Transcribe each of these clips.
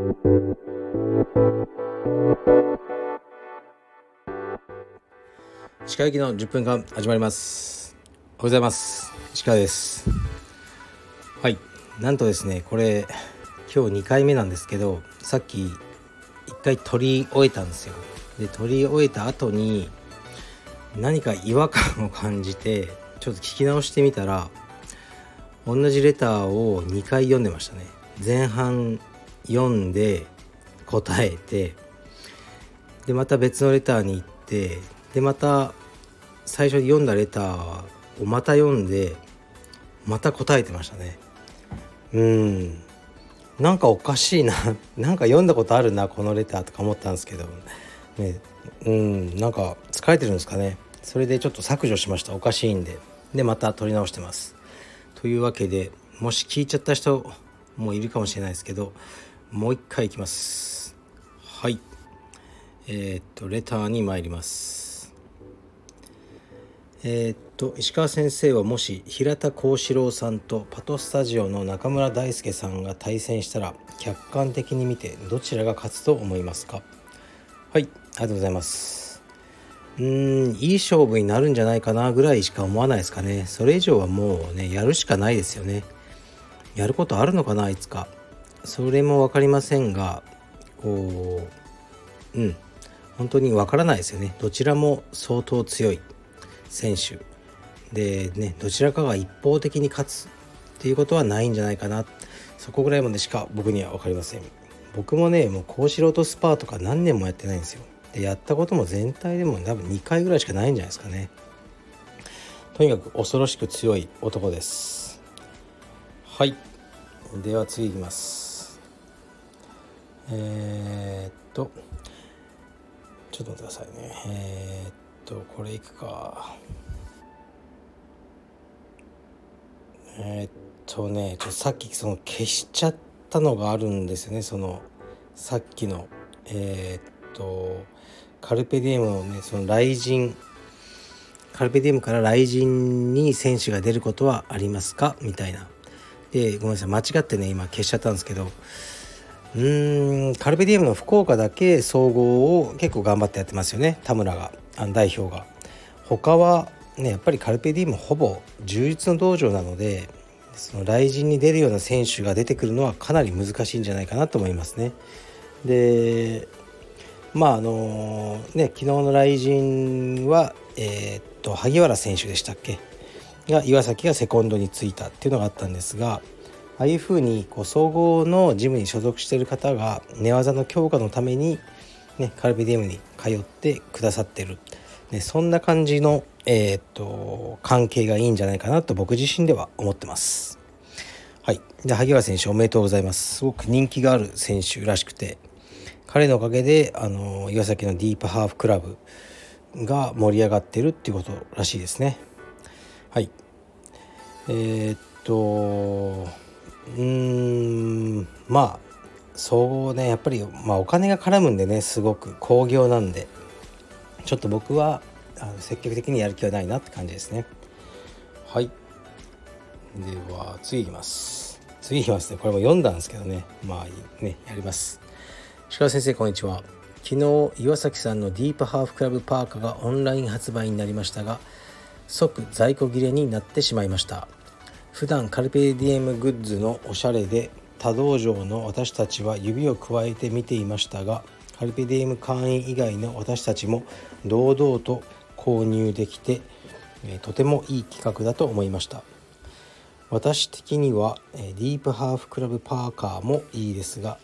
鹿行きの10分間始まります。おはようございます。鹿です。はい。なんとですねこれ今日2回目なんですけどさっき1回撮り終えたんですよ。で撮り終えた後に何か違和感を感じてちょっと聞き直してみたら同じレターを2回読んでましたね。前半読んで答えてでまた別のレターに行ってでまた最初に読んだレターをまた読んでまた答えてましたね。うん。なんかおかしいな。なんか読んだことあるなこのレターとか思ったんですけど。ね。うん。なんか疲れてるんですかね。それでちょっと削除しました。おかしいんで。でまた撮り直してます。というわけでもし聞いちゃった人もいるかもしれないですけどもう一回いきます。はい。えー、っとレターに参ります。えー、っと石川先生はもし平田幸四郎さんとパトスタジオの中村大輔さんが対戦したら客観的に見てどちらが勝つと思いますか？はいありがとうございます。うーんいい勝負になるんじゃないかなぐらいしか思わないですかね。それ以上はもうねやるしかないですよね。やることあるのかないつか。それも分かりませんがこううん。本当に分からないですよね。どちらも相当強い選手。でねどちらかが一方的に勝つっていうことはないんじゃないかな。そこぐらいまでしか僕には分かりません。僕もねもう高素人スパーとか何年もやってないんですよ。でやったことも全体でも多分2回ぐらいしかないんじゃないですかね。とにかく恐ろしく強い男です。はい。では次いきます。えー、っとちょっと待ってくださいね。えー、っとこれいくか。えー、っとねちょさっきその消しちゃったのがあるんですよね。そのさっきの。えっとカルペディエムのねその雷神。カルペディエムから雷神に選手が出ることはありますか？みたいな。でごめんなさい。間違ってね今消しちゃったんですけど。うーんカルペディエムの福岡だけ総合を結構頑張ってやってますよね。田村があの代表が。他はねやっぱりカルペディエムほぼ充実の道場なのでその雷神に出るような選手が出てくるのはかなり難しいんじゃないかなと思いますね。でまああのね昨日の雷神はえー、っと萩原選手でしたっけ？が岩崎がセコンドについたっていうのがあったんですがああいうふうにこう総合のジムに所属している方が寝技の強化のために、ね、カルビディウムに通ってくださってる、ね、そんな感じの、えー、っと関係がいいんじゃないかなと僕自身では思ってます。はい、で萩原選手おめでとうございます。すごく人気がある選手らしくて彼のおかげであの岩崎のディープハーフクラブが盛り上がってるっていうことらしいですね。はいえー、っとうんまあそうねやっぱり、まあ、お金が絡むんでねすごく興行なんでちょっと僕はあの積極的にやる気はないなって感じですね。はい。では次いきます。次いきますね。これも読んだんですけどね。まあねやります。石川先生こんにちは。昨日岩崎さんのディープハーフクラブパーカがオンライン発売になりましたが即在庫切れになってしまいました。普段カルペディエムグッズのおしゃれで他道場の私たちは指をくわえて見ていましたがカルペディエム会員以外の私たちも堂々と購入できてとてもいい企画だと思いました。私的にはディープハーフクラブパーカーもいいですが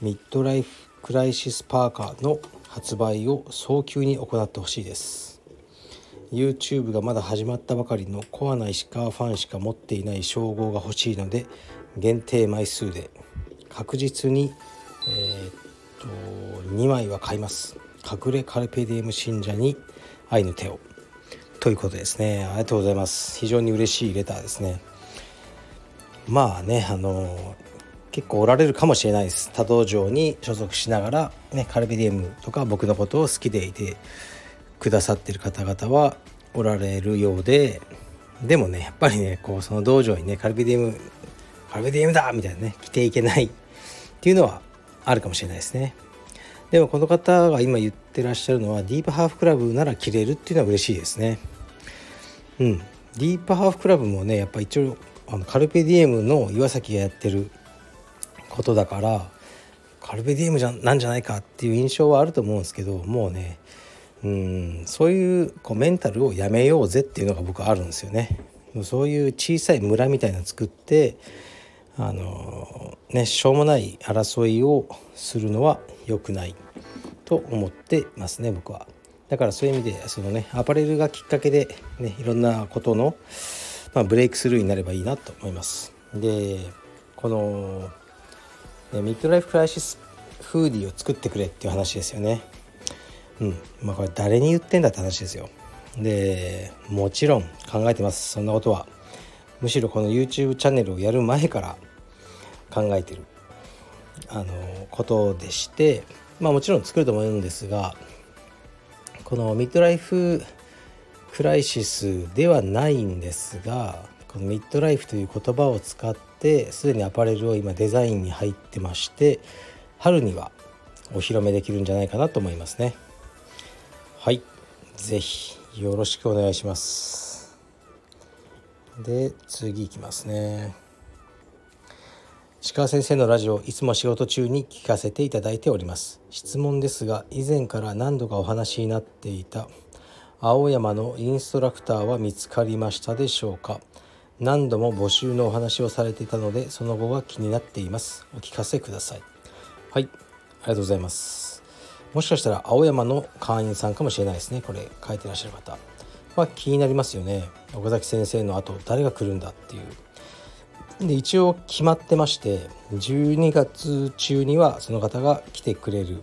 ミッドライフクライシスパーカーの発売を早急に行ってほしいです。YouTube がまだ始まったばかりのコアな石川ファンしか持っていない称号が欲しいので限定枚数で確実に、えー、っと2枚は買います。隠れカルペディエム信者に愛の手を。ということですね。ありがとうございます。非常に嬉しいレターですね。まあねあの結構おられるかもしれないです。他道場に所属しながら、ね、カルペディエムとか僕のことを好きでいてくださってる方々はおられるようででもねやっぱりねこうその道場にねカルビディウムカルビディウムだ!みたいなね着ていけないっていうのはあるかもしれないですね。でもこの方が今言ってらっしゃるのはディープハーフクラブなら着れるっていうのは嬉しいですね。うん。ディープハーフクラブもねやっぱ一応あのカルペディエムの岩崎がやってることだからカルペディエムじゃなんじゃないかっていう印象はあると思うんですけどもうねうんそういうこうメンタルをやめようぜっていうのが僕はあるんですよね。そういう小さい村みたいなの作ってあのねしょうもない争いをするのは良くないと思ってますね僕は。だからそういう意味でそのねアパレルがきっかけでねいろんなことの、まあ、ブレイクスルーになればいいなと思います。でこの、ね、 midlife crisis フーディーを作ってくれっていう話ですよね。うんまあこれ誰に言ってんだって話ですよ。でもちろん考えてますそんなことは。むしろこの YouTube チャンネルをやる前から考えてるあのことでしてまあもちろん作ると思うんですがこの midlife crisis ではないんですがこの midlife という言葉を使ってすでにアパレルを今デザインに入ってまして春にはお披露目できるんじゃないかなと思いますねはい。是非よろしくお願いします。で次いきますね。石川先生のラジオいつも仕事中に聞かせていただいております。質問ですが以前から何度かお話になっていた青山のインストラクターは見つかりましたでしょうか。何度も募集のお話をされていたのでその後が気になっています。お聞かせください。はい。ありがとうございます。もしかしたら青山の会員さんかもしれないですね。これ書いてらっしゃる方。は気になりますよね。岡崎先生の後誰が来るんだっていう。で一応決まってまして12月中にはその方が来てくれる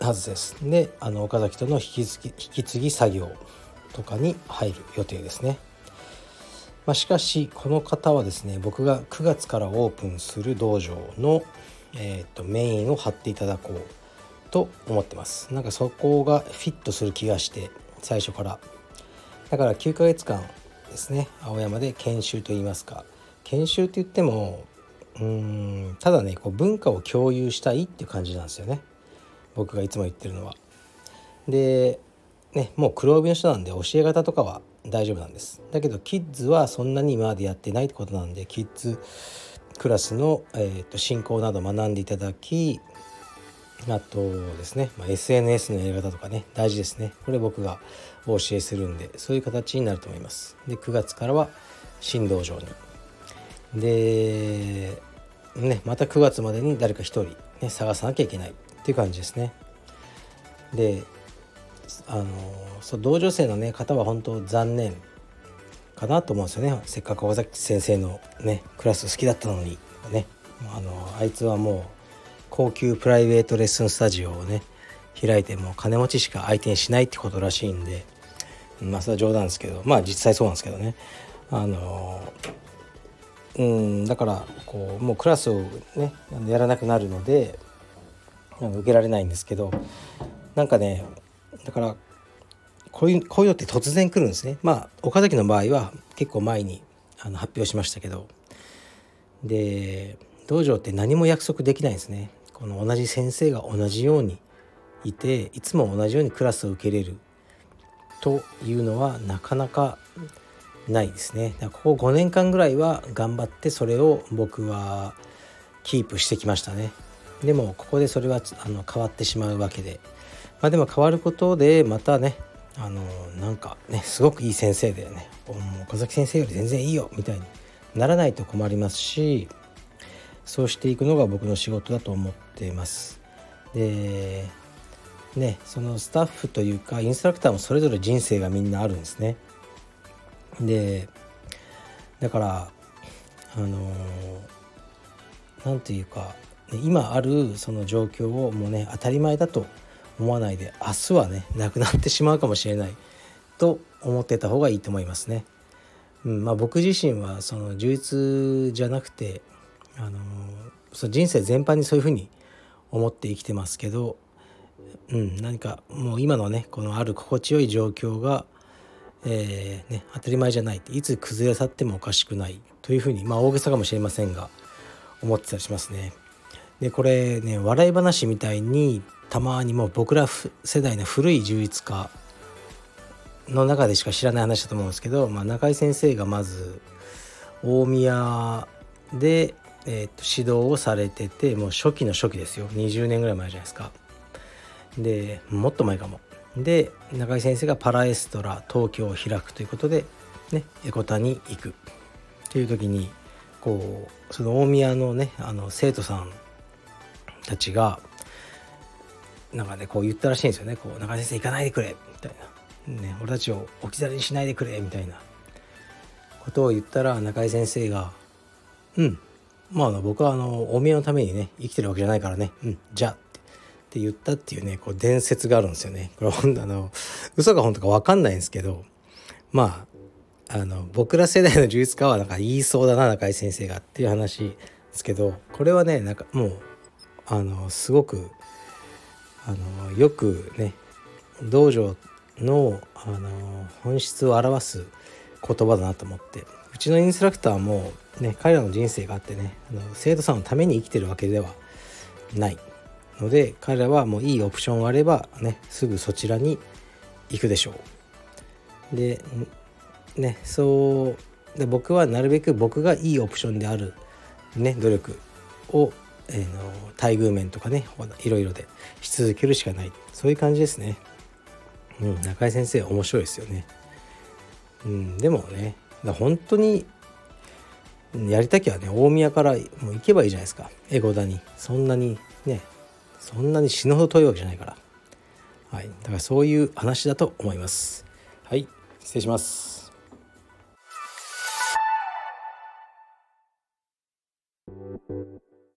はずです。であの岡崎との引き継ぎ引き継ぎ作業とかに入る予定ですね、まあ、しかしこの方はですね僕が9月からオープンする道場の、えーと、メインを張っていただこう。と思ってますなんかそこがフィットする気がして最初からだから9ヶ月間ですね青山で研修といいますか研修って言ってもうんただねこう文化を共有したいっていう感じなんですよね僕がいつも言ってるのは。でねもう黒帯の人なんで教え方とかは大丈夫なんです。だけどキッズはそんなに今までやってないってことなんでキッズクラスの、えーと、進行など学んでいただきあとですね、まあ、SNS のやり方とかね大事ですね。これ僕がお教えするんでそういう形になると思います。で9月からは新道場に。で、ね、また9月までに誰か1人、ね、探さなきゃいけないっていう感じですね。であのそう同女性の、ね、方は本当残念かなと思うんですよね。せっかく尾崎先生の、ね、クラス好きだったのにね。あのあいつはもう高級プライベートレッスンスタジオをね開いても金持ちしか相手にしないってことらしいんでまあそれは冗談ですけどまあ実際そうなんですけどね。あのうんだからこうもうクラスをねやらなくなるので受けられないんですけどなんかねだからこういうこういうのって突然来るんですね。まあ岡崎の場合は結構前にあの発表しましたけど。で道場って何も約束できないんですね。この同じ先生が同じようにいていつも同じようにクラスを受けれる。というのはなかなかないですね。だここ5年間ぐらいは頑張ってそれを僕はキープしてきましたね。でもここでそれはあの変わってしまうわけで。まあでも変わることでまたねあのなんかねすごくいい先生でね。岡崎先生より全然いいよみたいにならないと困りますしそうしていくのが僕の仕事だと思っていますでねそのスタッフというかインストラクターもそれぞれ人生がみんなあるんですねでだからあの何て言うか今あるその状況をもうね当たり前だと思わないで明日はねなくなってしまうかもしれないと思ってた方がいいと思いますね。うんまあ、僕自身はその充実じゃなくてあのその人生全般にそういうふうに思って生きてますけど、うん、何かもう今のねこのある心地よい状況がえー、ね、当たり前じゃないいつ崩れ去ってもおかしくないというふうにまあ大げさかもしれませんが思ってたりしますね。でこれね笑い話みたいにたまにもう僕ら世代の古い充実家の中でしか知らない話だと思うんですけど、まあ、中井先生がまず大宮で、えー、と指導をされててもう初期の初期ですよ。20年ぐらい前じゃないですか。でもっと前かも。で中井先生がパラエストラ東京を開くということで、ね、エコタに行く。っていう時にこうその大宮のねあの生徒さんたちがなんかねこう言ったらしいんですよね。こう中井先生行かないでくれ。みたいな、ね、俺たちを置き去りにしないでくれ。みたいなことを言ったら中井先生が「うん。まあ僕はあの大宮のためにね生きてるわけじゃないからねうんじゃ」って言ったっていうねこう伝説があるんですよね。これほんあの嘘か本当か分かんないんですけどまああの僕ら世代の呪術家はなんか言いそうだな中井先生がっていう話ですけどこれはねなんかもうあのすごくあのよくね道場のあの本質を表す言葉だなと思ってうちのインストラクターも、ね、彼らの人生があってねあの生徒さんのために生きてるわけではないので彼らはもういいオプションがあれば、ね、すぐそちらに行くでしょう。でねそうで僕はなるべく僕がいいオプションである、ね、努力を、えー、の待遇面とかねいろいろでし続けるしかないそういう感じですね。うん、中井先生面白いですよね。うん、でもね本当にやりたきゃね大宮からもう行けばいいじゃないですか。エゴダに。そんなにねそんなに死ぬほど遠いわけじゃないから。はい。だからそういう話だと思います。はい。失礼します。